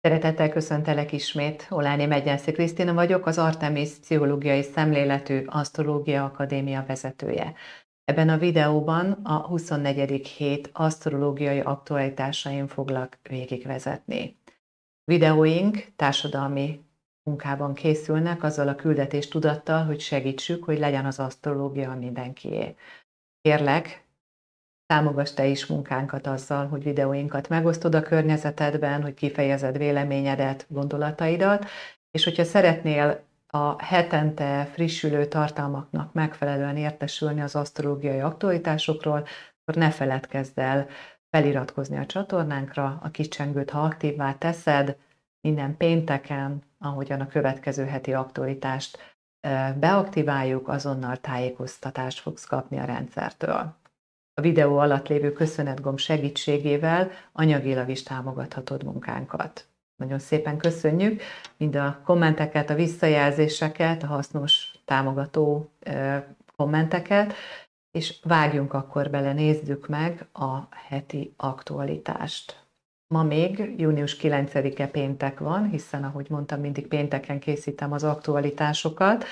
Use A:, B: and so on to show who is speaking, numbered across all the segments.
A: Szeretettel köszöntelek ismét, Oláni Megyenszi Krisztina vagyok, az Artemis Pszichológiai Szemléletű Asztrológia Akadémia vezetője. Ebben a videóban a 24. hét asztrológiai aktualitásain foglak végigvezetni. Videóink társadalmi munkában készülnek azzal a küldetés tudattal, hogy segítsük, hogy legyen az asztrológia mindenkié. Kérlek, Támogass te is munkánkat azzal, hogy videóinkat megosztod a környezetedben, hogy kifejezed véleményedet, gondolataidat, és hogyha szeretnél a hetente frissülő tartalmaknak megfelelően értesülni az asztrológiai aktualitásokról, akkor ne feledkezz el feliratkozni a csatornánkra, a kicsengőt, ha aktívvá teszed, minden pénteken, ahogyan a következő heti aktualitást beaktiváljuk, azonnal tájékoztatást fogsz kapni a rendszertől a videó alatt lévő köszönetgomb segítségével anyagilag is támogathatod munkánkat. Nagyon szépen köszönjük mind a kommenteket, a visszajelzéseket, a hasznos támogató kommenteket, és vágjunk akkor bele, nézzük meg a heti aktualitást. Ma még június 9-e péntek van, hiszen ahogy mondtam, mindig pénteken készítem az aktualitásokat,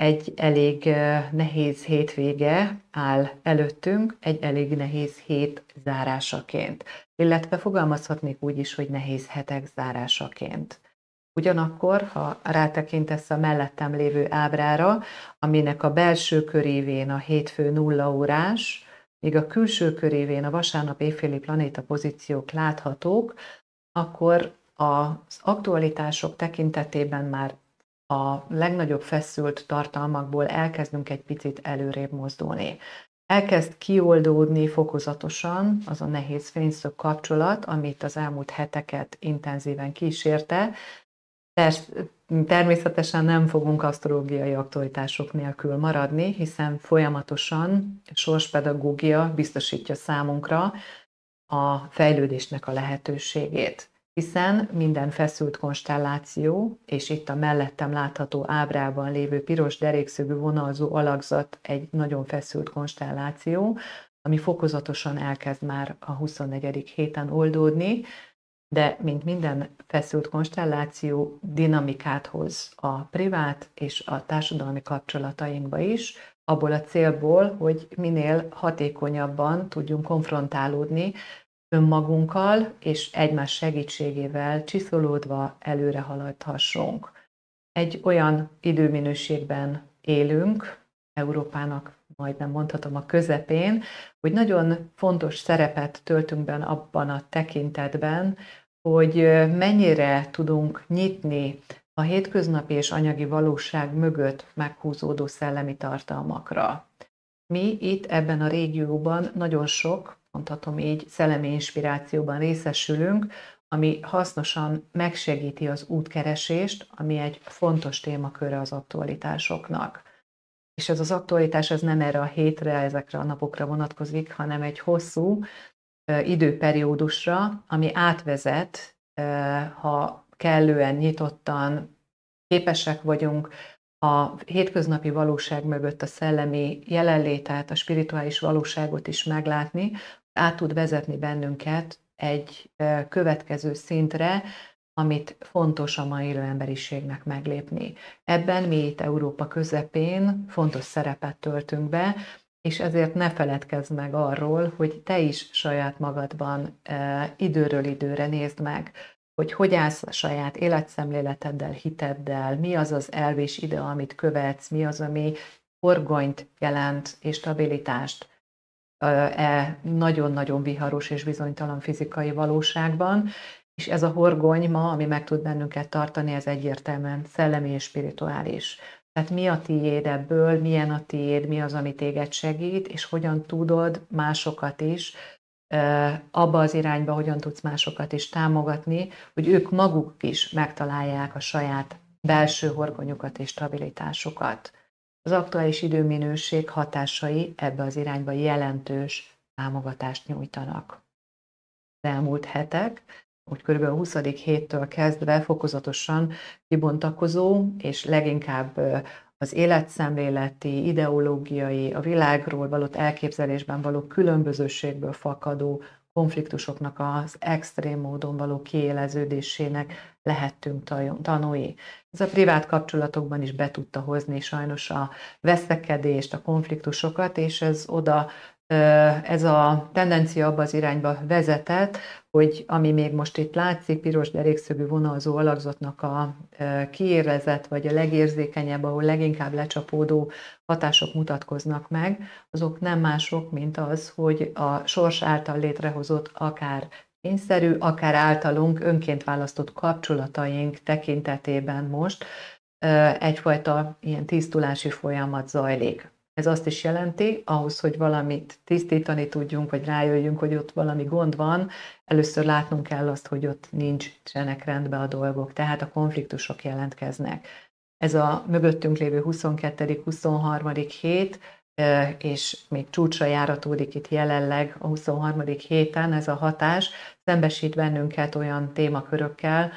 A: egy elég nehéz hétvége áll előttünk, egy elég nehéz hét zárásaként, illetve fogalmazhatnék úgy is, hogy nehéz hetek zárásaként. Ugyanakkor, ha rátekintesz a mellettem lévő ábrára, aminek a belső körévén a hétfő nulla órás, míg a külső körévén a vasárnap éjféli planéta pozíciók láthatók, akkor az aktualitások tekintetében már a legnagyobb feszült tartalmakból elkezdünk egy picit előrébb mozdulni. Elkezd kioldódni fokozatosan az a nehéz fényszög kapcsolat, amit az elmúlt heteket intenzíven kísérte. Természetesen nem fogunk asztrológiai aktualitások nélkül maradni, hiszen folyamatosan sorspedagógia biztosítja számunkra a fejlődésnek a lehetőségét hiszen minden feszült konstelláció, és itt a mellettem látható ábrában lévő piros derékszögű vonalzó alakzat egy nagyon feszült konstelláció, ami fokozatosan elkezd már a 24. héten oldódni, de mint minden feszült konstelláció dinamikát hoz a privát és a társadalmi kapcsolatainkba is, abból a célból, hogy minél hatékonyabban tudjunk konfrontálódni önmagunkkal és egymás segítségével csiszolódva előre haladhassunk. Egy olyan időminőségben élünk, Európának majdnem mondhatom a közepén, hogy nagyon fontos szerepet töltünk be abban a tekintetben, hogy mennyire tudunk nyitni a hétköznapi és anyagi valóság mögött meghúzódó szellemi tartalmakra. Mi itt ebben a régióban nagyon sok mondhatom így, szellemi inspirációban részesülünk, ami hasznosan megsegíti az útkeresést, ami egy fontos témaköre az aktualitásoknak. És ez az aktualitás ez nem erre a hétre, ezekre a napokra vonatkozik, hanem egy hosszú időperiódusra, ami átvezet, ha kellően nyitottan képesek vagyunk a hétköznapi valóság mögött a szellemi jelenlétet, a spirituális valóságot is meglátni, át tud vezetni bennünket egy következő szintre, amit fontos a mai élő emberiségnek meglépni. Ebben mi itt Európa közepén fontos szerepet töltünk be, és ezért ne feledkezz meg arról, hogy te is saját magadban időről időre nézd meg, hogy hogy állsz a saját életszemléleteddel, hiteddel, mi az az elv és ide, amit követsz, mi az, ami horgonyt jelent és stabilitást e nagyon-nagyon viharos és bizonytalan fizikai valóságban, és ez a horgony ma, ami meg tud bennünket tartani, ez egyértelműen szellemi és spirituális. Tehát mi a tiéd ebből, milyen a tiéd, mi az, ami téged segít, és hogyan tudod másokat is abba az irányba, hogyan tudsz másokat is támogatni, hogy ők maguk is megtalálják a saját belső horgonyukat és stabilitásukat. Az aktuális időminőség hatásai ebbe az irányba jelentős támogatást nyújtanak. Az elmúlt hetek, úgy kb. a 20. héttől kezdve fokozatosan kibontakozó, és leginkább az életszemléleti, ideológiai, a világról való elképzelésben való különbözőségből fakadó konfliktusoknak az extrém módon való kiéleződésének lehettünk tanúi. Ez a privát kapcsolatokban is be tudta hozni sajnos a veszekedést, a konfliktusokat, és ez oda ez a tendencia abba az irányba vezetett, hogy ami még most itt látszik, piros derékszögű vonalzó alakzatnak a kiérlezett, vagy a legérzékenyebb, ahol leginkább lecsapódó hatások mutatkoznak meg, azok nem mások, mint az, hogy a sors által létrehozott akár kényszerű, akár általunk önként választott kapcsolataink tekintetében most egyfajta ilyen tisztulási folyamat zajlik. Ez azt is jelenti, ahhoz, hogy valamit tisztítani tudjunk, vagy rájöjjünk, hogy ott valami gond van, először látnunk kell azt, hogy ott nincsenek rendben a dolgok, tehát a konfliktusok jelentkeznek. Ez a mögöttünk lévő 22.-23. hét, és még csúcsra járatódik itt jelenleg a 23. héten ez a hatás, szembesít bennünket olyan témakörökkel,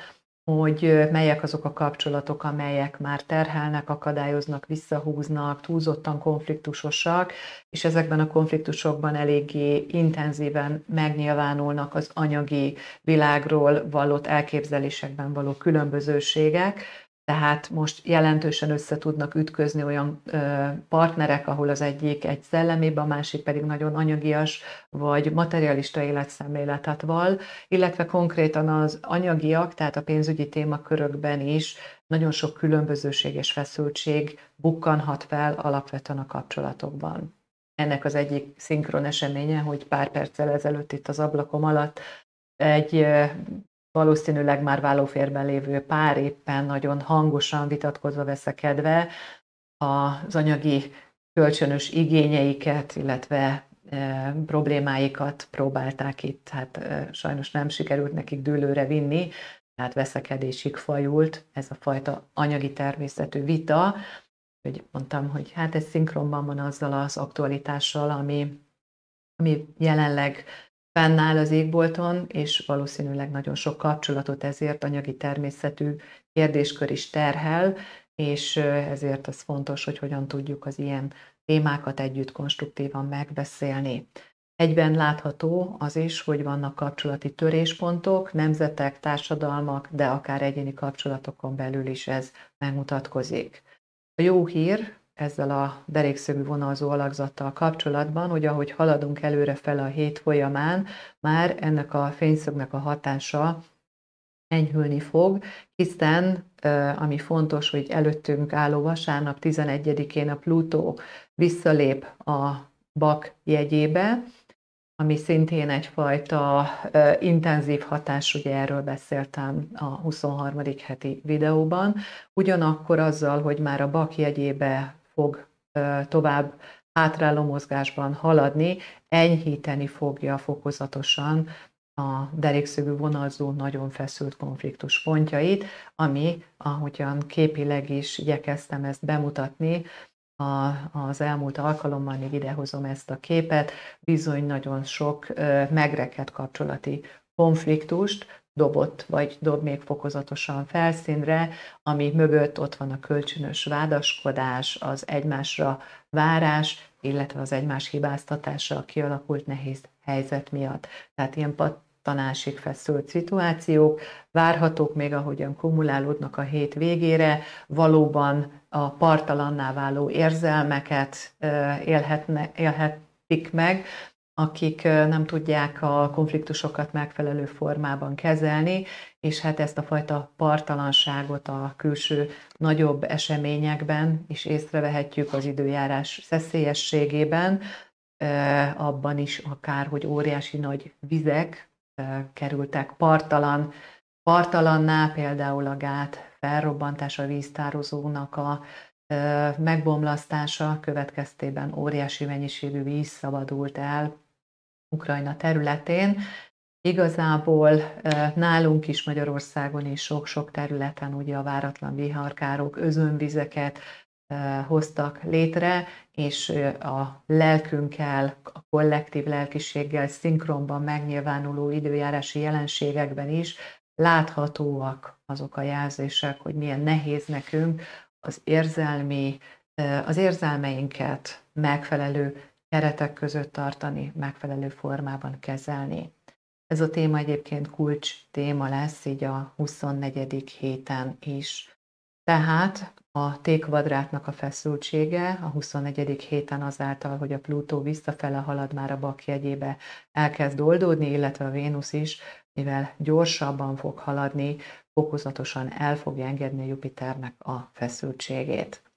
A: hogy melyek azok a kapcsolatok, amelyek már terhelnek, akadályoznak, visszahúznak, túlzottan konfliktusosak, és ezekben a konfliktusokban eléggé intenzíven megnyilvánulnak az anyagi világról vallott elképzelésekben való különbözőségek, tehát most jelentősen össze tudnak ütközni olyan ö, partnerek, ahol az egyik egy szellemébe, a másik pedig nagyon anyagias vagy materialista életszemléletet val, illetve konkrétan az anyagiak, tehát a pénzügyi témakörökben is nagyon sok különbözőség és feszültség bukkanhat fel alapvetően a kapcsolatokban. Ennek az egyik szinkron eseménye, hogy pár perccel ezelőtt itt az ablakom alatt egy valószínűleg már vállóférben lévő pár éppen nagyon hangosan vitatkozva veszekedve az anyagi kölcsönös igényeiket, illetve e, problémáikat próbálták itt, hát e, sajnos nem sikerült nekik dőlőre vinni, tehát veszekedésig fajult ez a fajta anyagi természetű vita, hogy mondtam, hogy hát ez szinkronban van azzal az aktualitással, ami, ami jelenleg fennáll az égbolton, és valószínűleg nagyon sok kapcsolatot ezért anyagi természetű kérdéskör is terhel, és ezért az fontos, hogy hogyan tudjuk az ilyen témákat együtt konstruktívan megbeszélni. Egyben látható az is, hogy vannak kapcsolati töréspontok, nemzetek, társadalmak, de akár egyéni kapcsolatokon belül is ez megmutatkozik. A jó hír, ezzel a derékszögű vonalzó alakzattal kapcsolatban, hogy ahogy haladunk előre fel a hét folyamán, már ennek a fényszögnek a hatása enyhülni fog, hiszen ami fontos, hogy előttünk álló vasárnap 11-én a Plutó visszalép a bak jegyébe, ami szintén egyfajta uh, intenzív hatás, ugye erről beszéltem a 23. heti videóban, ugyanakkor azzal, hogy már a bak jegyébe fog tovább hátráló mozgásban haladni, enyhíteni fogja fokozatosan a derékszögű vonalzó nagyon feszült konfliktus pontjait, ami, ahogyan képileg is igyekeztem ezt bemutatni, a, az elmúlt alkalommal még idehozom ezt a képet, bizony nagyon sok megrekedt kapcsolati konfliktust, dobott, vagy dob még fokozatosan felszínre, ami mögött ott van a kölcsönös vádaskodás, az egymásra várás, illetve az egymás hibáztatása a kialakult nehéz helyzet miatt. Tehát ilyen pattanásig feszült szituációk várhatók még, ahogyan kumulálódnak a hét végére, valóban a partalanná váló érzelmeket élhetne, élhetik meg, akik nem tudják a konfliktusokat megfelelő formában kezelni, és hát ezt a fajta partalanságot a külső nagyobb eseményekben is észrevehetjük az időjárás szeszélyességében, abban is akár, hogy óriási nagy vizek kerültek partalan, partalanná, például a gát felrobbantása, víztározónak a megbomlasztása következtében óriási mennyiségű víz szabadult el Ukrajna területén. Igazából nálunk is Magyarországon is sok-sok területen ugye a váratlan viharkárok özönvizeket hoztak létre, és a lelkünkkel, a kollektív lelkiséggel szinkronban megnyilvánuló időjárási jelenségekben is láthatóak azok a jelzések, hogy milyen nehéz nekünk az érzelmi, az érzelmeinket megfelelő keretek között tartani, megfelelő formában kezelni. Ez a téma egyébként kulcs téma lesz így a 24. héten is. Tehát a T-kvadrátnak a feszültsége a 24. héten azáltal, hogy a Plutó visszafele halad már a bakjegyébe, elkezd oldódni, illetve a Vénusz is, mivel gyorsabban fog haladni, fokozatosan el fogja engedni a Jupiternek a feszültségét.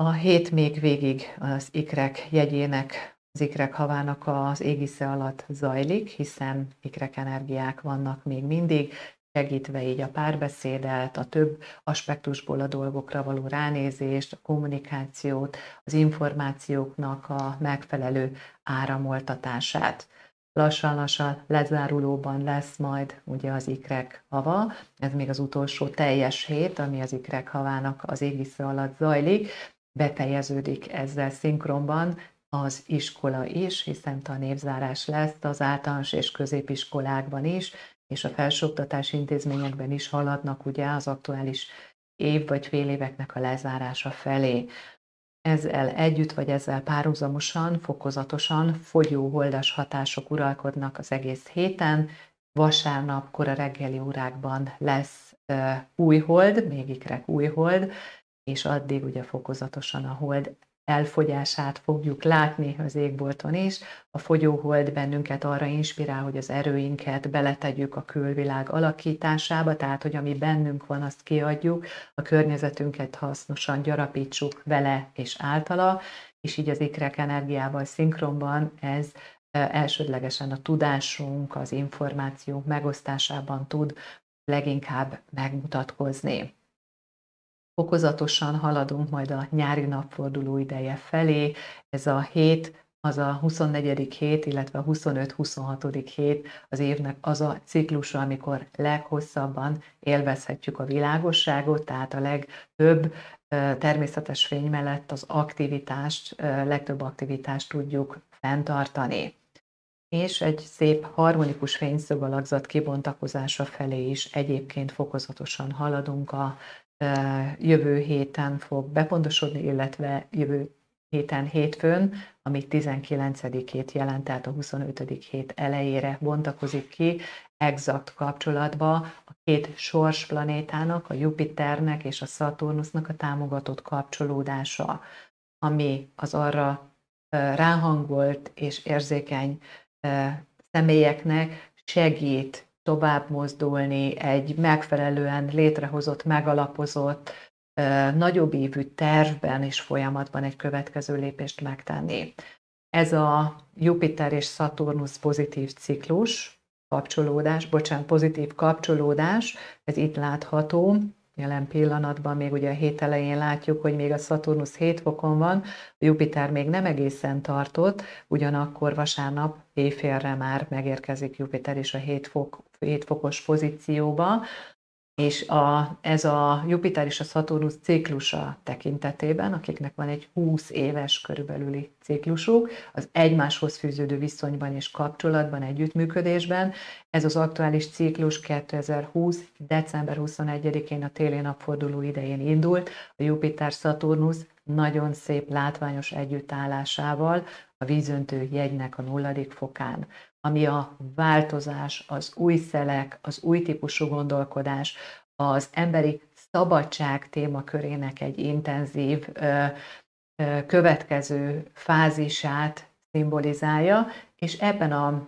A: A hét még végig az ikrek jegyének, az ikrek havának az égisze alatt zajlik, hiszen ikrek energiák vannak még mindig, segítve így a párbeszédet, a több aspektusból a dolgokra való ránézést, a kommunikációt, az információknak a megfelelő áramoltatását. Lassan-lassan lezárulóban lesz majd ugye az ikrek hava, ez még az utolsó teljes hét, ami az ikrek havának az égisze alatt zajlik, befejeződik ezzel szinkronban az iskola is, hiszen tanévzárás lesz az általános és középiskolákban is, és a felsőoktatási intézményekben is haladnak ugye az aktuális év vagy fél éveknek a lezárása felé. Ezzel együtt, vagy ezzel párhuzamosan, fokozatosan fogyóholdas hatások uralkodnak az egész héten. Vasárnap kora reggeli órákban lesz uh, új hold, még ikrek új hold, és addig ugye fokozatosan a hold elfogyását fogjuk látni az égbolton is. A fogyóhold bennünket arra inspirál, hogy az erőinket beletegyük a külvilág alakításába, tehát hogy ami bennünk van, azt kiadjuk, a környezetünket hasznosan gyarapítsuk vele és általa, és így az ikrek energiával szinkronban ez elsődlegesen a tudásunk, az információk megosztásában tud leginkább megmutatkozni. Fokozatosan haladunk majd a nyári napforduló ideje felé. Ez a hét az a 24. hét, illetve a 25-26. hét az évnek az a ciklusa, amikor leghosszabban élvezhetjük a világosságot, tehát a legtöbb természetes fény mellett az aktivitást, legtöbb aktivitást tudjuk fenntartani. És egy szép harmonikus fényszög alakzat kibontakozása felé is egyébként fokozatosan haladunk a jövő héten fog bepontosodni, illetve jövő héten hétfőn, ami 19-ét jelent, tehát a 25. hét elejére bontakozik ki, exakt kapcsolatba a két sorsplanétának, a Jupiternek és a Saturnusnak a támogatott kapcsolódása, ami az arra ráhangolt és érzékeny személyeknek segít tovább mozdulni, egy megfelelően létrehozott, megalapozott, nagyobb évű tervben és folyamatban egy következő lépést megtenni. Ez a Jupiter és Saturnus pozitív ciklus, kapcsolódás, bocsánat, pozitív kapcsolódás, ez itt látható, jelen pillanatban még ugye a hét elején látjuk, hogy még a Saturnus 7 fokon van, Jupiter még nem egészen tartott, ugyanakkor vasárnap éjfélre már megérkezik Jupiter is a 7, fok, 7 fokos pozícióba, és a, ez a Jupiter és a Saturnus ciklusa tekintetében, akiknek van egy 20 éves körülbelüli ciklusuk, az egymáshoz fűződő viszonyban és kapcsolatban, együttműködésben. Ez az aktuális ciklus 2020. december 21-én a téli napforduló idején indult, a Jupiter-Saturnus nagyon szép látványos együttállásával a vízöntő jegynek a nulladik fokán ami a változás, az új szelek, az új típusú gondolkodás, az emberi szabadság témakörének egy intenzív következő fázisát szimbolizálja, és ebben a,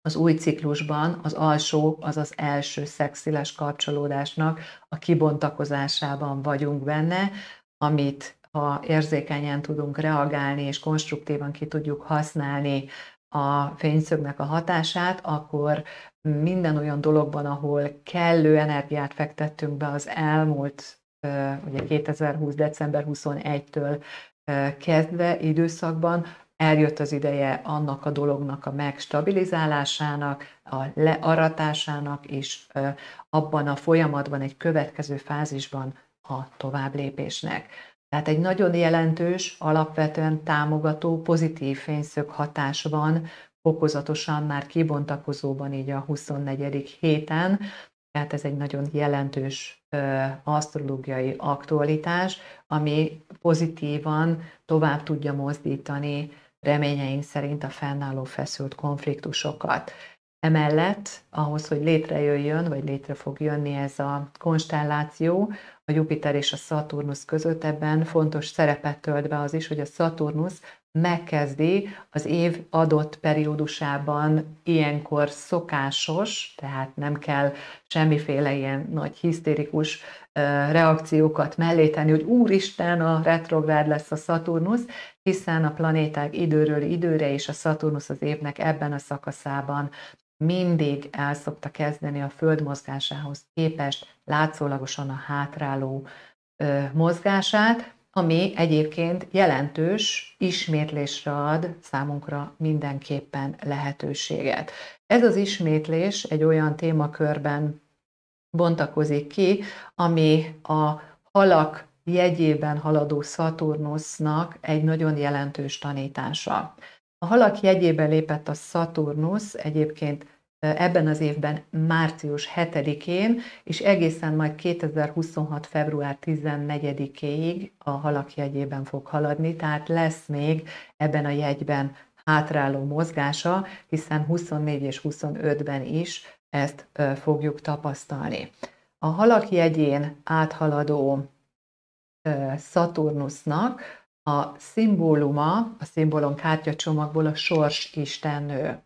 A: az új ciklusban az alsó, az az első szexiles kapcsolódásnak a kibontakozásában vagyunk benne, amit ha érzékenyen tudunk reagálni és konstruktívan ki tudjuk használni a fényszögnek a hatását, akkor minden olyan dologban, ahol kellő energiát fektettünk be az elmúlt, ugye 2020. december 21-től kezdve időszakban, eljött az ideje annak a dolognak a megstabilizálásának, a learatásának, és abban a folyamatban, egy következő fázisban a továbblépésnek. Tehát egy nagyon jelentős, alapvetően támogató, pozitív fényszög hatás van fokozatosan már kibontakozóban így a 24. héten, tehát ez egy nagyon jelentős ö, asztrológiai aktualitás, ami pozitívan tovább tudja mozdítani reményeink szerint a fennálló feszült konfliktusokat. Emellett, ahhoz, hogy létrejöjjön, vagy létre fog jönni ez a konstelláció, a Jupiter és a Szaturnusz között ebben fontos szerepet tölt be az is, hogy a Szaturnusz megkezdi az év adott periódusában ilyenkor szokásos, tehát nem kell semmiféle ilyen nagy hisztérikus reakciókat mellé tenni, hogy úristen, a retrográd lesz a Szaturnusz, hiszen a planéták időről időre és a Szaturnusz az évnek ebben a szakaszában mindig el szokta kezdeni a Föld mozgásához képest látszólagosan a hátráló mozgását, ami egyébként jelentős ismétlésre ad számunkra mindenképpen lehetőséget. Ez az ismétlés egy olyan témakörben bontakozik ki, ami a halak jegyében haladó Szaturnusznak egy nagyon jelentős tanítása. A halak jegyébe lépett a Szaturnusz egyébként ebben az évben március 7-én, és egészen majd 2026. február 14-éig a halak jegyében fog haladni, tehát lesz még ebben a jegyben hátráló mozgása, hiszen 24 és 25-ben is ezt fogjuk tapasztalni. A halak jegyén áthaladó Szaturnusznak a szimbóluma, a szimbolom kártyacsomagból a sors istennő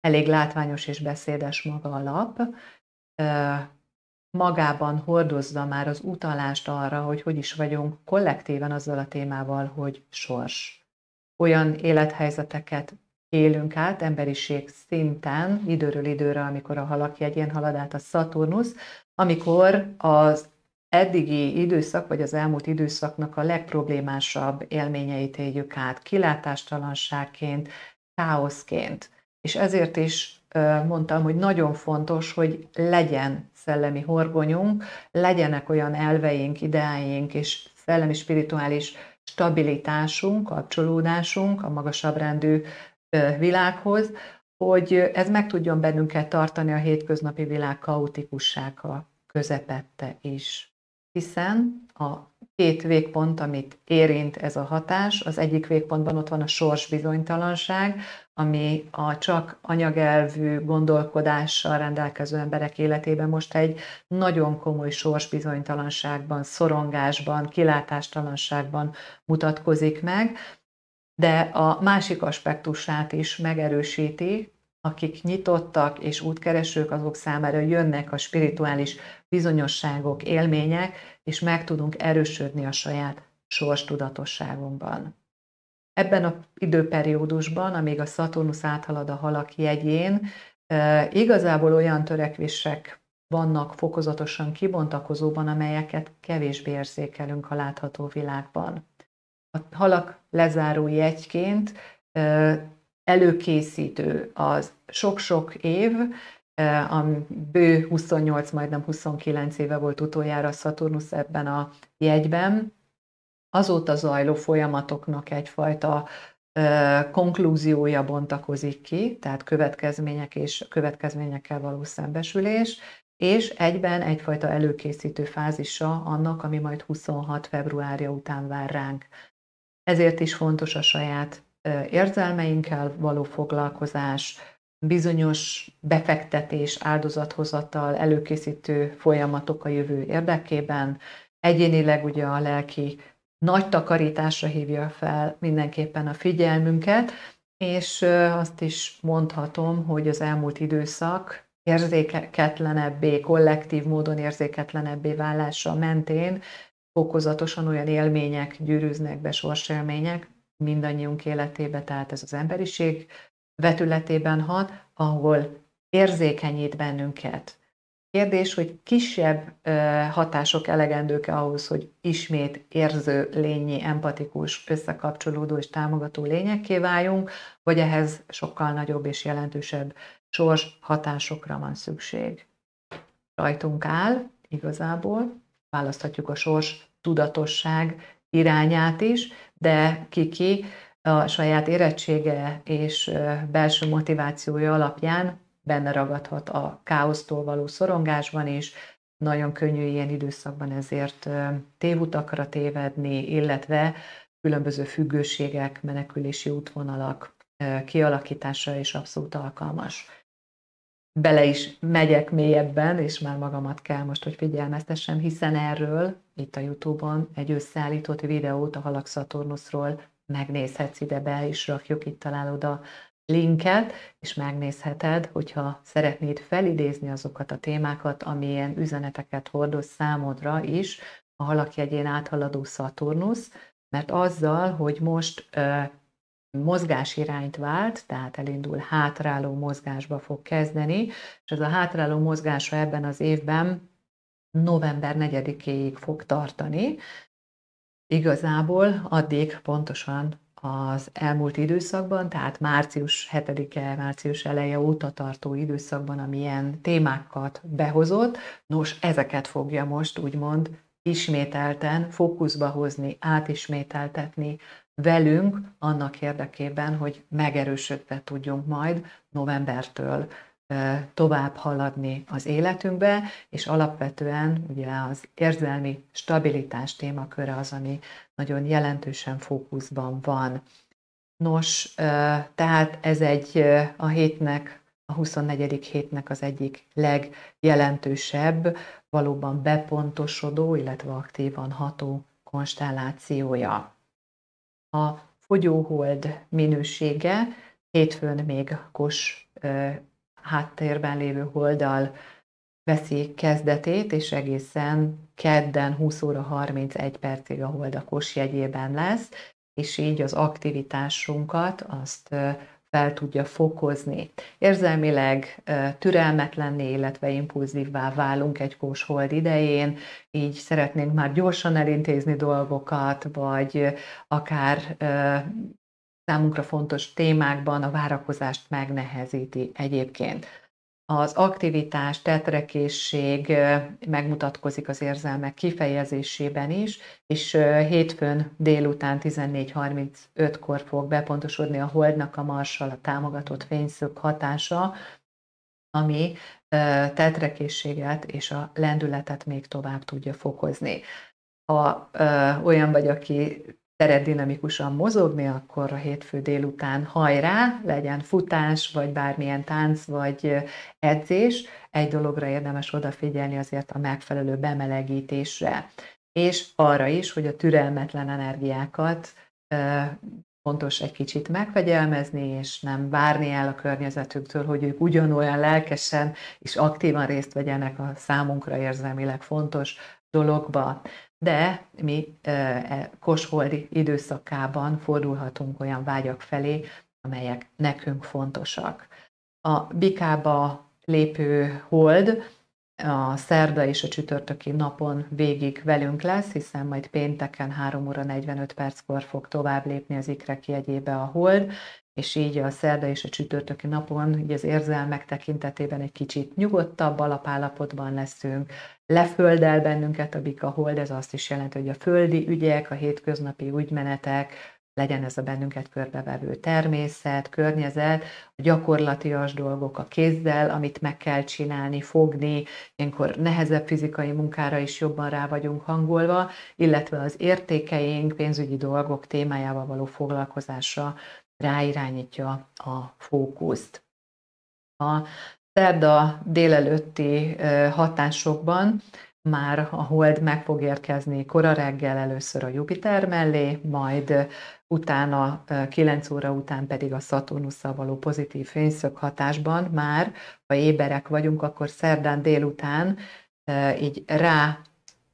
A: elég látványos és beszédes maga a lap, magában hordozza már az utalást arra, hogy hogy is vagyunk kollektíven azzal a témával, hogy sors. Olyan élethelyzeteket élünk át emberiség szinten, időről időre, amikor a halak jegyén halad át a Szaturnusz, amikor az eddigi időszak, vagy az elmúlt időszaknak a legproblémásabb élményeit éljük át, kilátástalanságként, káoszként. És ezért is mondtam, hogy nagyon fontos, hogy legyen szellemi horgonyunk, legyenek olyan elveink, ideáink és szellemi spirituális stabilitásunk, kapcsolódásunk a magasabb rendű világhoz, hogy ez meg tudjon bennünket tartani a hétköznapi világ kaotikussága közepette is. Hiszen a két végpont, amit érint ez a hatás, az egyik végpontban ott van a sors bizonytalanság, ami a csak anyagelvű gondolkodással rendelkező emberek életében most egy nagyon komoly sorsbizonytalanságban, szorongásban, kilátástalanságban mutatkozik meg, de a másik aspektusát is megerősíti, akik nyitottak és útkeresők, azok számára jönnek a spirituális bizonyosságok, élmények, és meg tudunk erősödni a saját sors tudatosságunkban. Ebben a időperiódusban, amíg a Szaturnusz áthalad a halak jegyén, igazából olyan törekvések vannak fokozatosan kibontakozóban, amelyeket kevésbé érzékelünk a látható világban. A halak lezáró jegyként előkészítő az sok-sok év, a bő 28, majdnem 29 éve volt utoljára Szaturnusz ebben a jegyben, azóta zajló folyamatoknak egyfajta konklúziója bontakozik ki, tehát következmények és következményekkel való szembesülés, és egyben egyfajta előkészítő fázisa annak, ami majd 26 februárja után vár ránk. Ezért is fontos a saját érzelmeinkkel való foglalkozás, bizonyos befektetés, áldozathozatal, előkészítő folyamatok a jövő érdekében. Egyénileg ugye a lelki nagy takarításra hívja fel mindenképpen a figyelmünket, és azt is mondhatom, hogy az elmúlt időszak érzéketlenebbé, kollektív módon érzéketlenebbé válása mentén fokozatosan olyan élmények gyűrűznek be, sorselmények mindannyiunk életébe, tehát ez az emberiség vetületében hat, ahol érzékenyít bennünket, Kérdés, hogy kisebb hatások elegendők ahhoz, hogy ismét érző, lényi, empatikus, összekapcsolódó és támogató lényekké váljunk, vagy ehhez sokkal nagyobb és jelentősebb sors hatásokra van szükség. Rajtunk áll igazából, választhatjuk a sors tudatosság irányát is, de kiki a saját érettsége és belső motivációja alapján benne ragadhat a káosztól való szorongásban is, nagyon könnyű ilyen időszakban ezért tévutakra tévedni, illetve különböző függőségek, menekülési útvonalak kialakítása is abszolút alkalmas. bele is megyek mélyebben, és már magamat kell most, hogy figyelmeztessem, hiszen erről itt a Youtube-on egy összeállított videót a Halak Saturnusról megnézhetsz ide be, és rakjuk, itt találod a linket, és megnézheted, hogyha szeretnéd felidézni azokat a témákat, amilyen üzeneteket hordoz számodra is a halakjegyén áthaladó Saturnus, mert azzal, hogy most mozgás irányt vált, tehát elindul hátráló mozgásba fog kezdeni, és ez a hátráló mozgása ebben az évben november 4-éig fog tartani. Igazából addig pontosan az elmúlt időszakban, tehát március 7-e, március eleje óta tartó időszakban, amilyen témákat behozott, nos, ezeket fogja most úgymond ismételten fókuszba hozni, átismételtetni velünk annak érdekében, hogy megerősödve tudjunk majd novembertől tovább haladni az életünkbe, és alapvetően ugye az érzelmi stabilitás témaköre az, ami nagyon jelentősen fókuszban van. Nos, tehát ez egy a hétnek, a 24. hétnek az egyik legjelentősebb, valóban bepontosodó, illetve aktívan ható konstellációja. A fogyóhold minősége hétfőn még kos háttérben lévő holdal veszi kezdetét, és egészen kedden 20 óra 31 percig a hold a jegyében lesz, és így az aktivitásunkat azt fel tudja fokozni. Érzelmileg türelmetlenné, illetve impulzívvá válunk egy kóshold idején, így szeretnénk már gyorsan elintézni dolgokat, vagy akár számunkra fontos témákban a várakozást megnehezíti egyébként. Az aktivitás, tetrekészség megmutatkozik az érzelmek kifejezésében is, és hétfőn délután 14.35-kor fog bepontosodni a holdnak a marsal a támogatott fényszög hatása, ami tetrekészséget és a lendületet még tovább tudja fokozni. Ha olyan vagy, aki szeret dinamikusan mozogni, akkor a hétfő délután hajrá, legyen futás, vagy bármilyen tánc, vagy edzés. Egy dologra érdemes odafigyelni azért a megfelelő bemelegítésre. És arra is, hogy a türelmetlen energiákat fontos egy kicsit megfegyelmezni, és nem várni el a környezetüktől, hogy ők ugyanolyan lelkesen és aktívan részt vegyenek a számunkra érzelmileg fontos dologba de mi e, kosholdi időszakában fordulhatunk olyan vágyak felé, amelyek nekünk fontosak. A bikába lépő hold a szerda és a csütörtöki napon végig velünk lesz, hiszen majd pénteken 3 óra 45 perckor fog tovább lépni az ikrek jegyébe a hold, és így a szerda és a csütörtöki napon így az érzelmek tekintetében egy kicsit nyugodtabb alapállapotban leszünk, leföldel bennünket a bika hold, ez azt is jelenti, hogy a földi ügyek, a hétköznapi ügymenetek, legyen ez a bennünket körbevevő természet, környezet, a gyakorlatias dolgok a kézzel, amit meg kell csinálni, fogni, ilyenkor nehezebb fizikai munkára is jobban rá vagyunk hangolva, illetve az értékeink, pénzügyi dolgok témájával való foglalkozásra ráirányítja a fókuszt. A szerda délelőtti hatásokban már a hold meg fog érkezni kora reggel először a Jupiter mellé, majd utána 9 óra után pedig a Szaturnusszal való pozitív fényszög hatásban már, ha éberek vagyunk, akkor szerdán délután így rá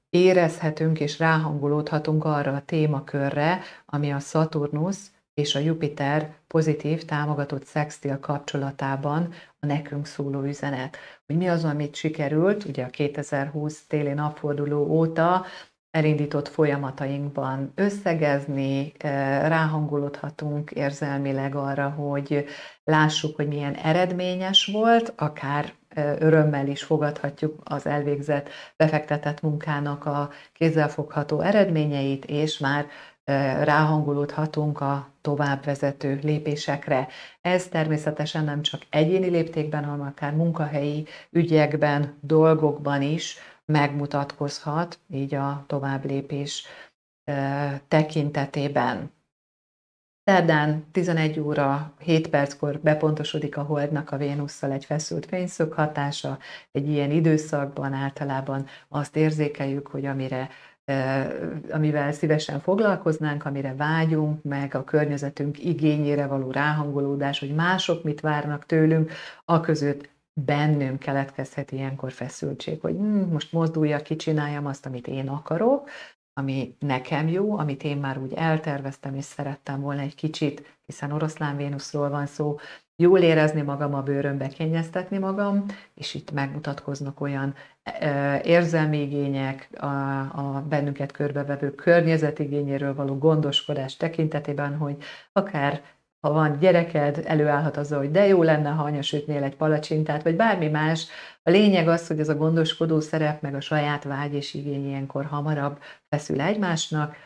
A: érezhetünk és ráhangolódhatunk arra a témakörre, ami a Szaturnusz és a Jupiter pozitív támogatott szextil kapcsolatában a nekünk szóló üzenet. Hogy mi az, amit sikerült, ugye a 2020 téli napforduló óta elindított folyamatainkban összegezni, eh, ráhangolódhatunk érzelmileg arra, hogy lássuk, hogy milyen eredményes volt, akár eh, örömmel is fogadhatjuk az elvégzett, befektetett munkának a kézzelfogható eredményeit, és már ráhangolódhatunk a továbbvezető lépésekre. Ez természetesen nem csak egyéni léptékben, hanem akár munkahelyi ügyekben, dolgokban is megmutatkozhat, így a továbblépés tekintetében. Szerdán 11 óra 7 perckor bepontosodik a Holdnak a Vénusszal egy feszült fényszög hatása. Egy ilyen időszakban általában azt érzékeljük, hogy amire amivel szívesen foglalkoznánk, amire vágyunk, meg a környezetünk igényére való ráhangolódás, hogy mások mit várnak tőlünk, a között bennünk keletkezhet ilyenkor feszültség, hogy hm, most mozduljak, kicsináljam azt, amit én akarok, ami nekem jó, amit én már úgy elterveztem, és szerettem volna egy kicsit, hiszen oroszlán Vénuszról van szó, jól érezni magam a bőrömbe, kényeztetni magam, és itt megmutatkoznak olyan érzelmi igények, a, a bennünket körbevevő környezetigényéről való gondoskodás tekintetében, hogy akár ha van gyereked, előállhat azzal, hogy de jó lenne, ha anya sütnél egy palacsintát, vagy bármi más. A lényeg az, hogy ez a gondoskodó szerep, meg a saját vágy és igény ilyenkor hamarabb feszül egymásnak,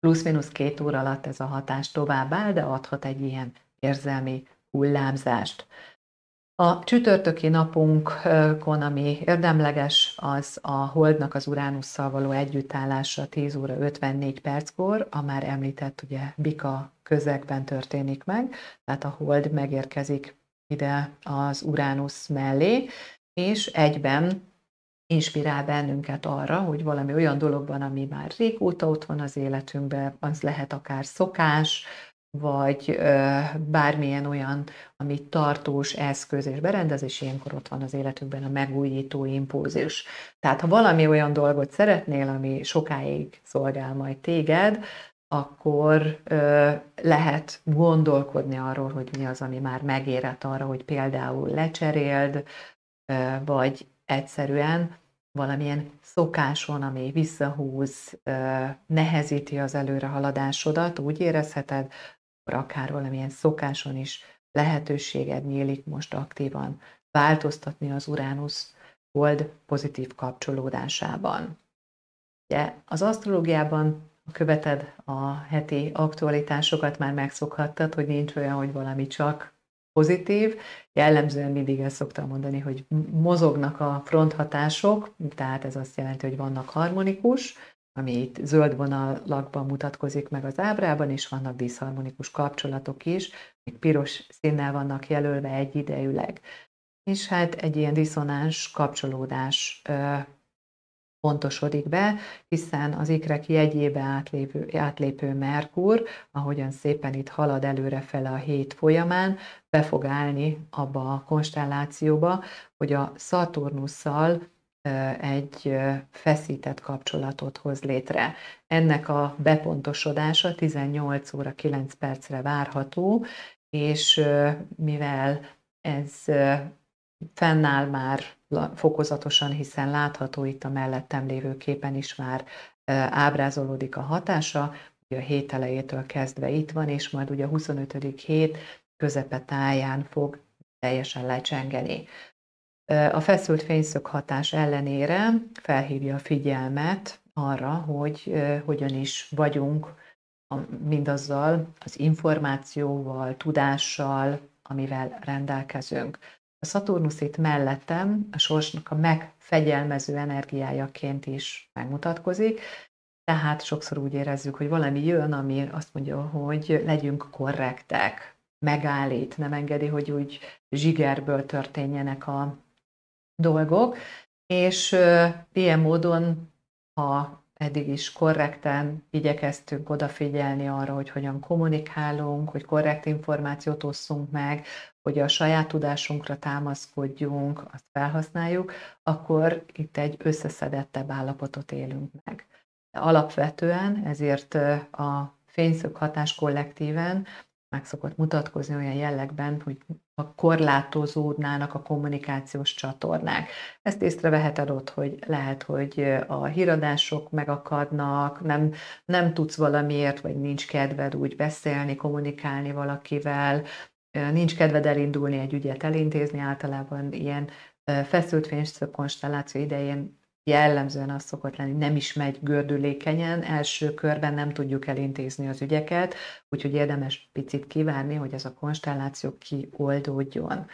A: plusz-minusz két óra alatt ez a hatás tovább de adhat egy ilyen érzelmi hullámzást. A csütörtöki napunkon, ami érdemleges, az a Holdnak az Uránusszal való együttállása 10 óra 54 perckor, a már említett ugye Bika közegben történik meg, tehát a Hold megérkezik ide az Uránusz mellé, és egyben inspirál bennünket arra, hogy valami olyan dologban, ami már régóta ott van az életünkben, az lehet akár szokás, vagy bármilyen olyan, ami tartós eszköz és berendezés, ilyenkor ott van az életükben a megújító impulzus. Tehát ha valami olyan dolgot szeretnél, ami sokáig szolgál majd téged, akkor ö, lehet gondolkodni arról, hogy mi az, ami már megérett arra, hogy például lecseréld, ö, vagy egyszerűen valamilyen szokáson, ami visszahúz, ö, nehezíti az előrehaladásodat, úgy érezheted, akár valamilyen szokáson is lehetőséged nyílik most aktívan változtatni az Uránusz hold pozitív kapcsolódásában. Ugye az asztrológiában követed a heti aktualitásokat, már megszokhattad, hogy nincs olyan, hogy valami csak pozitív. Jellemzően mindig ezt szoktam mondani, hogy mozognak a fronthatások, tehát ez azt jelenti, hogy vannak harmonikus, ami itt zöld vonalakban mutatkozik meg az ábrában, és vannak diszharmonikus kapcsolatok is, még piros színnel vannak jelölve egyidejűleg. És hát egy ilyen diszonáns kapcsolódás pontosodik be, hiszen az ikrek jegyébe átlépő, átlépő Merkur, ahogyan szépen itt halad előrefele a hét folyamán, be fog állni abba a konstellációba, hogy a Szaturnusszal egy feszített kapcsolatot hoz létre. Ennek a bepontosodása 18 óra 9 percre várható, és mivel ez fennáll már fokozatosan, hiszen látható itt a mellettem lévő képen is már ábrázolódik a hatása, a hét elejétől kezdve itt van, és majd ugye a 25. hét közepe táján fog teljesen lecsengeni. A feszült fényszög hatás ellenére felhívja a figyelmet arra, hogy hogyan is vagyunk mindazzal az információval, tudással, amivel rendelkezünk. A Szaturnusz itt mellettem a sorsnak a megfegyelmező energiájaként is megmutatkozik, tehát sokszor úgy érezzük, hogy valami jön, ami azt mondja, hogy legyünk korrektek, megállít, nem engedi, hogy úgy zsigerből történjenek a dolgok, és ilyen módon, ha eddig is korrekten igyekeztünk odafigyelni arra, hogy hogyan kommunikálunk, hogy korrekt információt osszunk meg, hogy a saját tudásunkra támaszkodjunk, azt felhasználjuk, akkor itt egy összeszedettebb állapotot élünk meg. Alapvetően ezért a fényszög hatás kollektíven meg szokott mutatkozni olyan jellegben, hogy a korlátozódnának a kommunikációs csatornák. Ezt észreveheted ott, hogy lehet, hogy a híradások megakadnak, nem, nem tudsz valamiért, vagy nincs kedved úgy beszélni, kommunikálni valakivel, nincs kedved elindulni egy ügyet elintézni, általában ilyen feszült fényszög konstelláció idején jellemzően az szokott lenni, nem is megy gördülékenyen, első körben nem tudjuk elintézni az ügyeket, úgyhogy érdemes picit kivárni, hogy ez a konstelláció kioldódjon.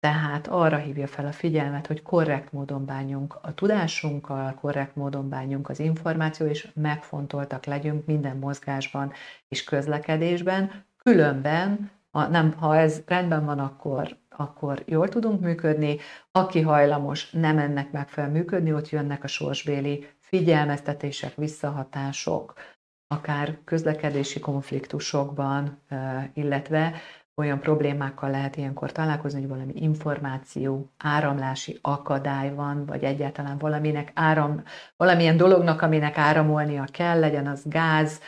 A: Tehát arra hívja fel a figyelmet, hogy korrekt módon bánjunk a tudásunkkal, korrekt módon bánjunk az információ, és megfontoltak legyünk minden mozgásban és közlekedésben, különben, ha, nem, ha ez rendben van, akkor, akkor jól tudunk működni, aki hajlamos nem ennek megfelelően működni, ott jönnek a sorsbéli figyelmeztetések, visszahatások, akár közlekedési konfliktusokban, illetve olyan problémákkal lehet ilyenkor találkozni, hogy valami információ, áramlási akadály van, vagy egyáltalán valaminek áram, valamilyen dolognak, aminek áramolnia kell, legyen az gáz,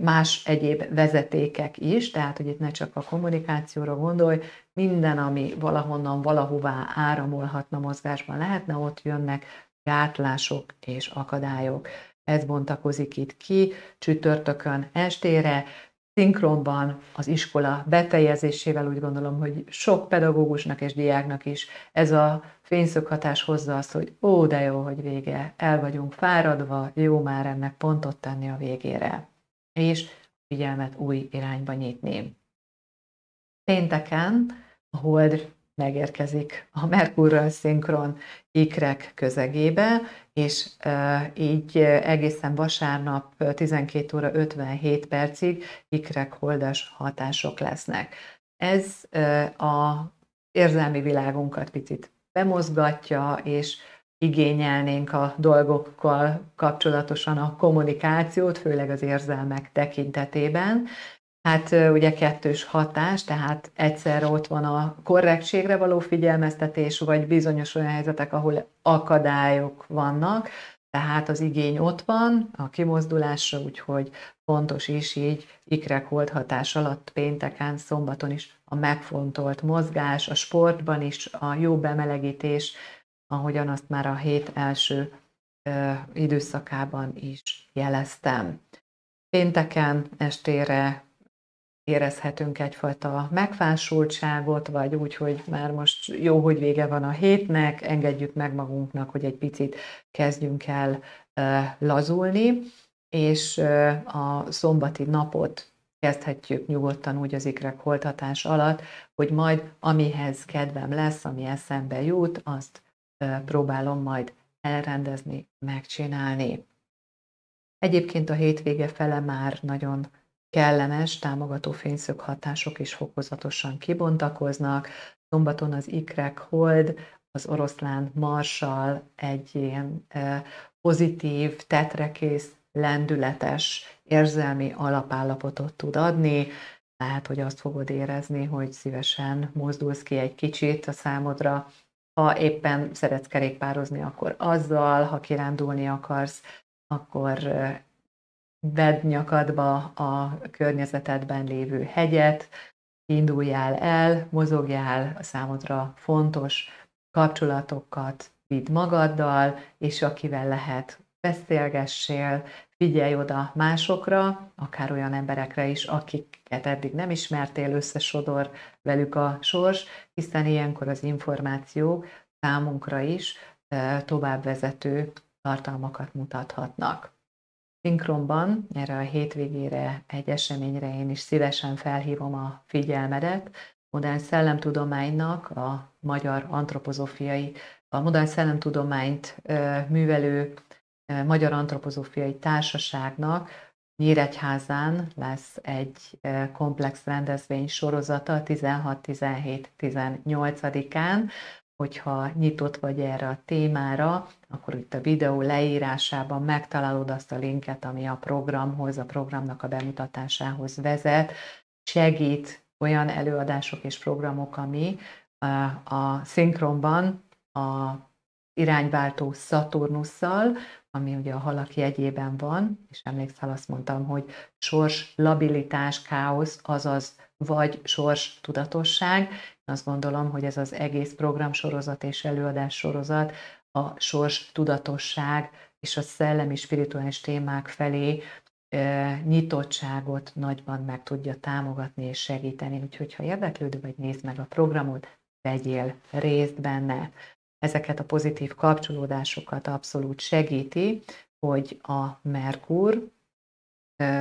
A: más egyéb vezetékek is, tehát hogy itt ne csak a kommunikációra gondolj, minden, ami valahonnan, valahová áramolhatna, mozgásban lehetne, ott jönnek gátlások és akadályok. Ez bontakozik itt ki csütörtökön estére, szinkronban az iskola befejezésével úgy gondolom, hogy sok pedagógusnak és diáknak is ez a fényszöghatás hozza azt, hogy ó, de jó, hogy vége, el vagyunk fáradva, jó már ennek pontot tenni a végére, és figyelmet új irányba nyitni. Pénteken a hold megérkezik a Merkurral szinkron ikrek közegébe, és így egészen vasárnap 12 óra 57 percig ikrek holdas hatások lesznek. Ez a érzelmi világunkat picit bemozgatja, és igényelnénk a dolgokkal kapcsolatosan a kommunikációt, főleg az érzelmek tekintetében, Hát ugye kettős hatás, tehát egyszer ott van a korrektségre való figyelmeztetés, vagy bizonyos olyan helyzetek, ahol akadályok vannak, tehát az igény ott van a kimozdulásra, úgyhogy fontos is így ikrekholt hatás alatt pénteken, szombaton is a megfontolt mozgás, a sportban is a jó bemelegítés, ahogyan azt már a hét első időszakában is jeleztem. Pénteken estére érezhetünk egyfajta megfásultságot, vagy úgy, hogy már most jó, hogy vége van a hétnek, engedjük meg magunknak, hogy egy picit kezdjünk el lazulni, és a szombati napot kezdhetjük nyugodtan úgy az ikrek holtatás alatt, hogy majd amihez kedvem lesz, ami eszembe jut, azt próbálom majd elrendezni, megcsinálni. Egyébként a hétvége fele már nagyon kellemes, támogató fényszög hatások is fokozatosan kibontakoznak. Szombaton az ikrek hold, az oroszlán marsal egy ilyen pozitív, tetrekész, lendületes, érzelmi alapállapotot tud adni. Lehet, hogy azt fogod érezni, hogy szívesen mozdulsz ki egy kicsit a számodra. Ha éppen szeretsz kerékpározni, akkor azzal, ha kirándulni akarsz, akkor vedd nyakadba a környezetedben lévő hegyet, induljál el, mozogjál a számodra fontos kapcsolatokat vidd magaddal, és akivel lehet, beszélgessél, figyelj oda másokra, akár olyan emberekre is, akiket eddig nem ismertél, összesodor velük a sors, hiszen ilyenkor az információk számunkra is továbbvezető tartalmakat mutathatnak. Szinkronban erre a hétvégére egy eseményre én is szívesen felhívom a figyelmedet. Modern szellemtudománynak, a magyar antropozófiai, a modern szellemtudományt művelő Magyar Antropozófiai Társaságnak Nyíregyházán lesz egy komplex rendezvény sorozata 16-17-18-án, hogyha nyitott vagy erre a témára, akkor itt a videó leírásában megtalálod azt a linket, ami a programhoz, a programnak a bemutatásához vezet, segít olyan előadások és programok, ami a szinkronban a irányváltó Szaturnusszal, ami ugye a halak jegyében van, és emlékszel, azt mondtam, hogy sors, labilitás, káosz, azaz vagy sors tudatosság. Azt gondolom, hogy ez az egész programsorozat és előadás sorozat a sors tudatosság és a szellemi spirituális témák felé e, nyitottságot nagyban meg tudja támogatni és segíteni. Úgyhogy ha érdeklődő vagy, nézd meg a programot, vegyél részt benne. Ezeket a pozitív kapcsolódásokat abszolút segíti, hogy a Merkur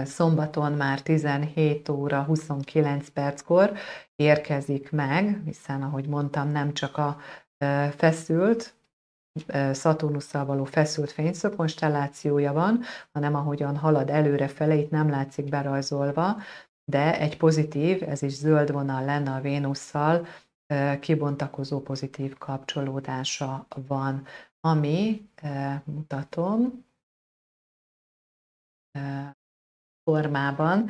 A: szombaton már 17 óra 29 perckor érkezik meg, hiszen ahogy mondtam, nem csak a feszült, Szaturnusszal való feszült fényszög konstellációja van, hanem ahogyan halad előre fele, itt nem látszik berajzolva, de egy pozitív, ez is zöld vonal lenne a Vénusszal, kibontakozó pozitív kapcsolódása van, ami, mutatom, formában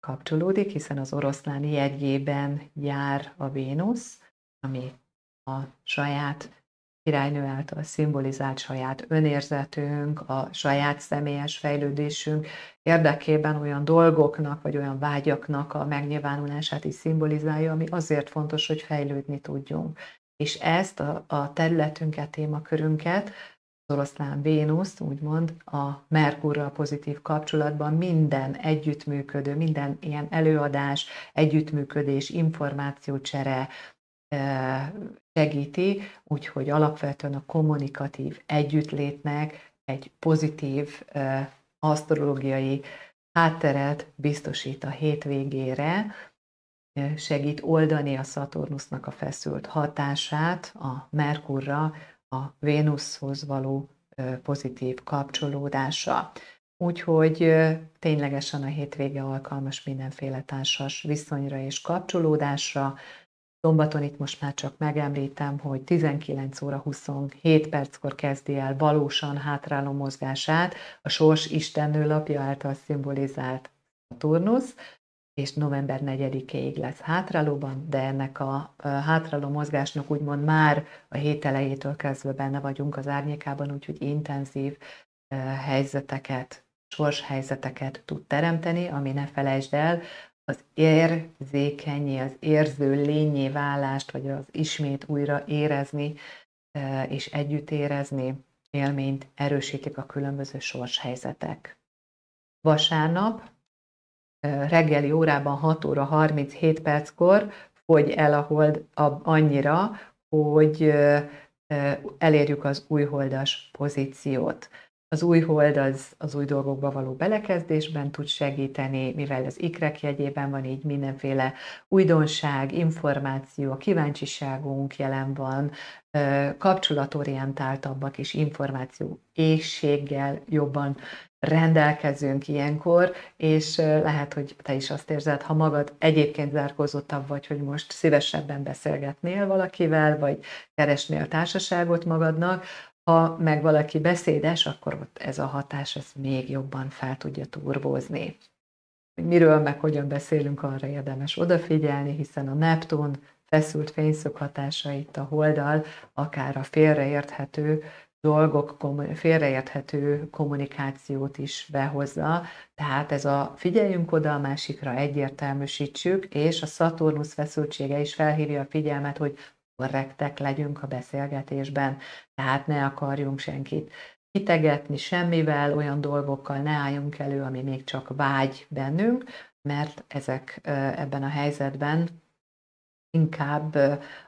A: kapcsolódik, hiszen az oroszlán jegyében jár a Vénusz, ami a saját királynő által szimbolizált saját önérzetünk, a saját személyes fejlődésünk érdekében olyan dolgoknak, vagy olyan vágyaknak a megnyilvánulását is szimbolizálja, ami azért fontos, hogy fejlődni tudjunk. És ezt a, a területünket, témakörünket, az oroszlán Vénusz, úgymond a Merkurral pozitív kapcsolatban minden együttműködő, minden ilyen előadás, együttműködés, információcsere, segíti, úgyhogy alapvetően a kommunikatív együttlétnek egy pozitív asztrológiai hátteret biztosít a hétvégére, segít oldani a Szaturnusznak a feszült hatását a Merkurra, a Vénuszhoz való pozitív kapcsolódása. Úgyhogy ténylegesen a hétvége alkalmas mindenféle társas viszonyra és kapcsolódásra, Szombaton itt most már csak megemlítem, hogy 19 óra 27 perckor kezdi el valósan hátráló mozgását a Sors Istennő lapja által szimbolizált Saturnus, és november 4-ig lesz hátrálóban, de ennek a hátráló mozgásnak úgymond már a hét elejétől kezdve benne vagyunk az árnyékában, úgyhogy intenzív helyzeteket, sors helyzeteket tud teremteni, ami ne felejtsd el, az érzékenyé, az érző lényé válást, vagy az ismét újra érezni és együtt érezni élményt erősítik a különböző sorshelyzetek. Vasárnap reggeli órában 6 óra 37 perckor fogy el a hold annyira, hogy elérjük az újholdas pozíciót. Az új hold az, az új dolgokba való belekezdésben tud segíteni, mivel az ikrek jegyében van, így mindenféle újdonság, információ, a kíváncsiságunk jelen van, kapcsolatorientáltabbak és információ éjséggel jobban rendelkezünk ilyenkor, és lehet, hogy te is azt érzed, ha magad egyébként zárkózottabb vagy, hogy most szívesebben beszélgetnél valakivel, vagy keresnél társaságot magadnak, ha meg valaki beszédes, akkor ott ez a hatás ez még jobban fel tudja turbózni. Miről meg hogyan beszélünk, arra érdemes odafigyelni, hiszen a Neptun feszült fényszög hatásait a holdal akár a félreérthető dolgok, félreérthető kommunikációt is behozza. Tehát ez a figyeljünk oda a másikra, egyértelműsítsük, és a Szaturnusz feszültsége is felhívja a figyelmet, hogy korrektek legyünk a beszélgetésben, tehát ne akarjunk senkit kitegetni semmivel, olyan dolgokkal ne álljunk elő, ami még csak vágy bennünk, mert ezek ebben a helyzetben inkább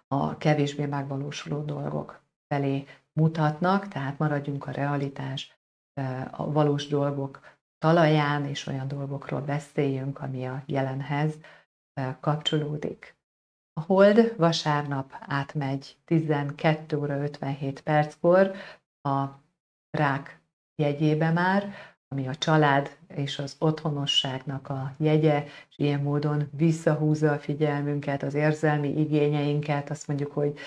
A: a kevésbé megvalósuló dolgok felé mutatnak, tehát maradjunk a realitás, a valós dolgok talaján, és olyan dolgokról beszéljünk, ami a jelenhez kapcsolódik. A hold vasárnap átmegy 12 óra 57 perckor a rák jegyébe már, ami a család és az otthonosságnak a jegye, és ilyen módon visszahúzza a figyelmünket, az érzelmi igényeinket, azt mondjuk, hogy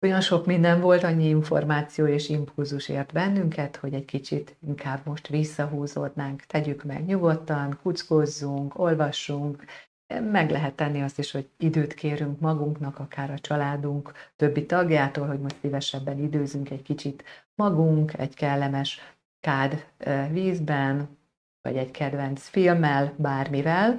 A: olyan sok minden volt, annyi információ és impulzus ért bennünket, hogy egy kicsit inkább most visszahúzódnánk, tegyük meg nyugodtan, kuckózzunk, olvassunk, meg lehet tenni azt is, hogy időt kérünk magunknak, akár a családunk többi tagjától, hogy most szívesebben időzünk egy kicsit magunk, egy kellemes kád vízben, vagy egy kedvenc filmmel, bármivel.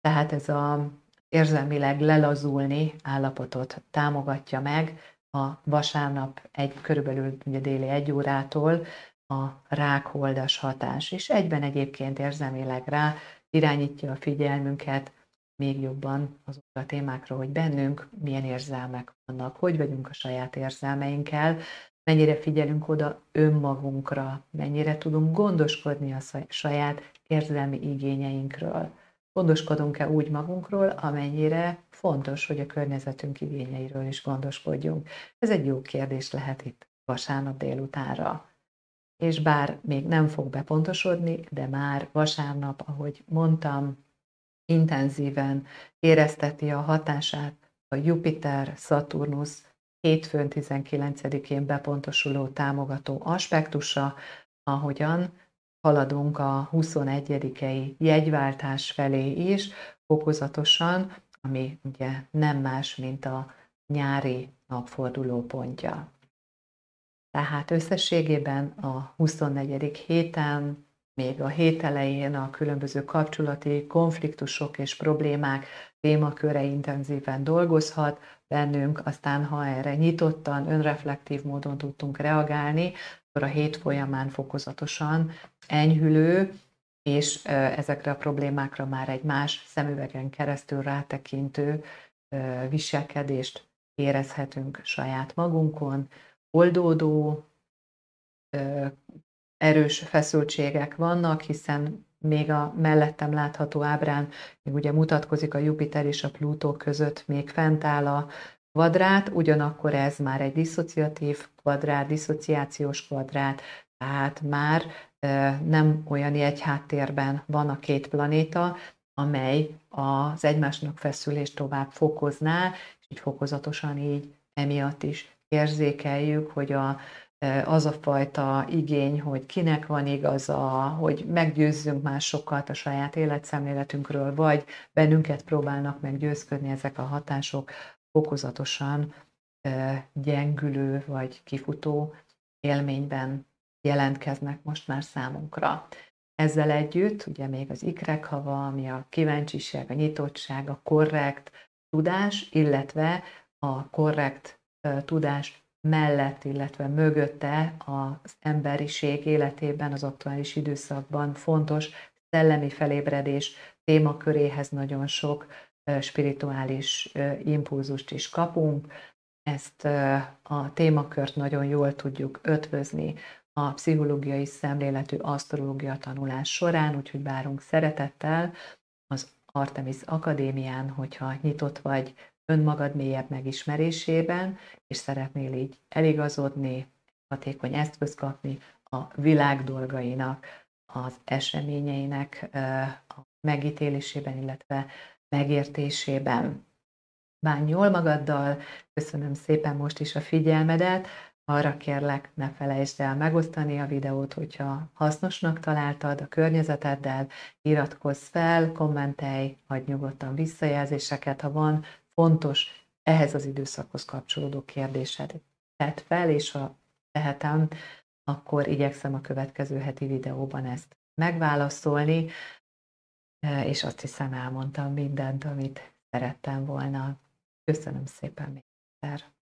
A: Tehát ez a érzelmileg lelazulni állapotot támogatja meg a vasárnap egy, körülbelül ugye déli egy órától a rákholdas hatás, és egyben egyébként érzelmileg rá irányítja a figyelmünket még jobban azokra a témákra, hogy bennünk milyen érzelmek vannak, hogy vagyunk a saját érzelmeinkkel, mennyire figyelünk oda önmagunkra, mennyire tudunk gondoskodni a saját érzelmi igényeinkről. Gondoskodunk-e úgy magunkról, amennyire fontos, hogy a környezetünk igényeiről is gondoskodjunk? Ez egy jó kérdés lehet itt vasárnap délutánra. És bár még nem fog bepontosodni, de már vasárnap, ahogy mondtam, intenzíven érezteti a hatását a Jupiter, Saturnus hétfőn 19-én bepontosuló támogató aspektusa, ahogyan haladunk a 21-i jegyváltás felé is, fokozatosan, ami ugye nem más, mint a nyári napforduló pontja. Tehát összességében a 24. héten, még a hét elején a különböző kapcsolati konfliktusok és problémák témaköre intenzíven dolgozhat bennünk, aztán ha erre nyitottan, önreflektív módon tudtunk reagálni, akkor a hét folyamán fokozatosan enyhülő, és ezekre a problémákra már egy más szemüvegen keresztül rátekintő viselkedést érezhetünk saját magunkon, oldódó, erős feszültségek vannak, hiszen még a mellettem látható ábrán még ugye mutatkozik a Jupiter és a Plutó között még fent áll a kvadrát, ugyanakkor ez már egy diszociatív kvadrát, diszociációs kvadrát, tehát már nem olyan egy háttérben van a két planéta, amely az egymásnak feszülést tovább fokozná, és így fokozatosan így emiatt is érzékeljük, hogy a, az a fajta igény, hogy kinek van igaza, hogy meggyőzzünk másokat a saját életszemléletünkről, vagy bennünket próbálnak meggyőzködni ezek a hatások, fokozatosan gyengülő vagy kifutó élményben jelentkeznek most már számunkra. Ezzel együtt ugye még az hava, ami a kíváncsiság, a nyitottság, a korrekt tudás, illetve a korrekt tudás mellett, illetve mögötte az emberiség életében, az aktuális időszakban fontos szellemi felébredés témaköréhez nagyon sok spirituális impulzust is kapunk. Ezt a témakört nagyon jól tudjuk ötvözni a pszichológiai szemléletű asztrológia tanulás során, úgyhogy várunk szeretettel az Artemis Akadémián, hogyha nyitott vagy önmagad mélyebb megismerésében, és szeretnél így eligazodni, hatékony eszköz kapni a világ dolgainak, az eseményeinek a megítélésében, illetve megértésében. Bánj jól magaddal, köszönöm szépen most is a figyelmedet, arra kérlek, ne felejtsd el megosztani a videót, hogyha hasznosnak találtad a környezeteddel, iratkozz fel, kommentelj, adj nyugodtan visszajelzéseket, ha van fontos ehhez az időszakhoz kapcsolódó kérdésed. Tedd fel, és ha tehetem, akkor igyekszem a következő heti videóban ezt megválaszolni, és azt hiszem elmondtam mindent, amit szerettem volna. Köszönöm szépen még egyszer.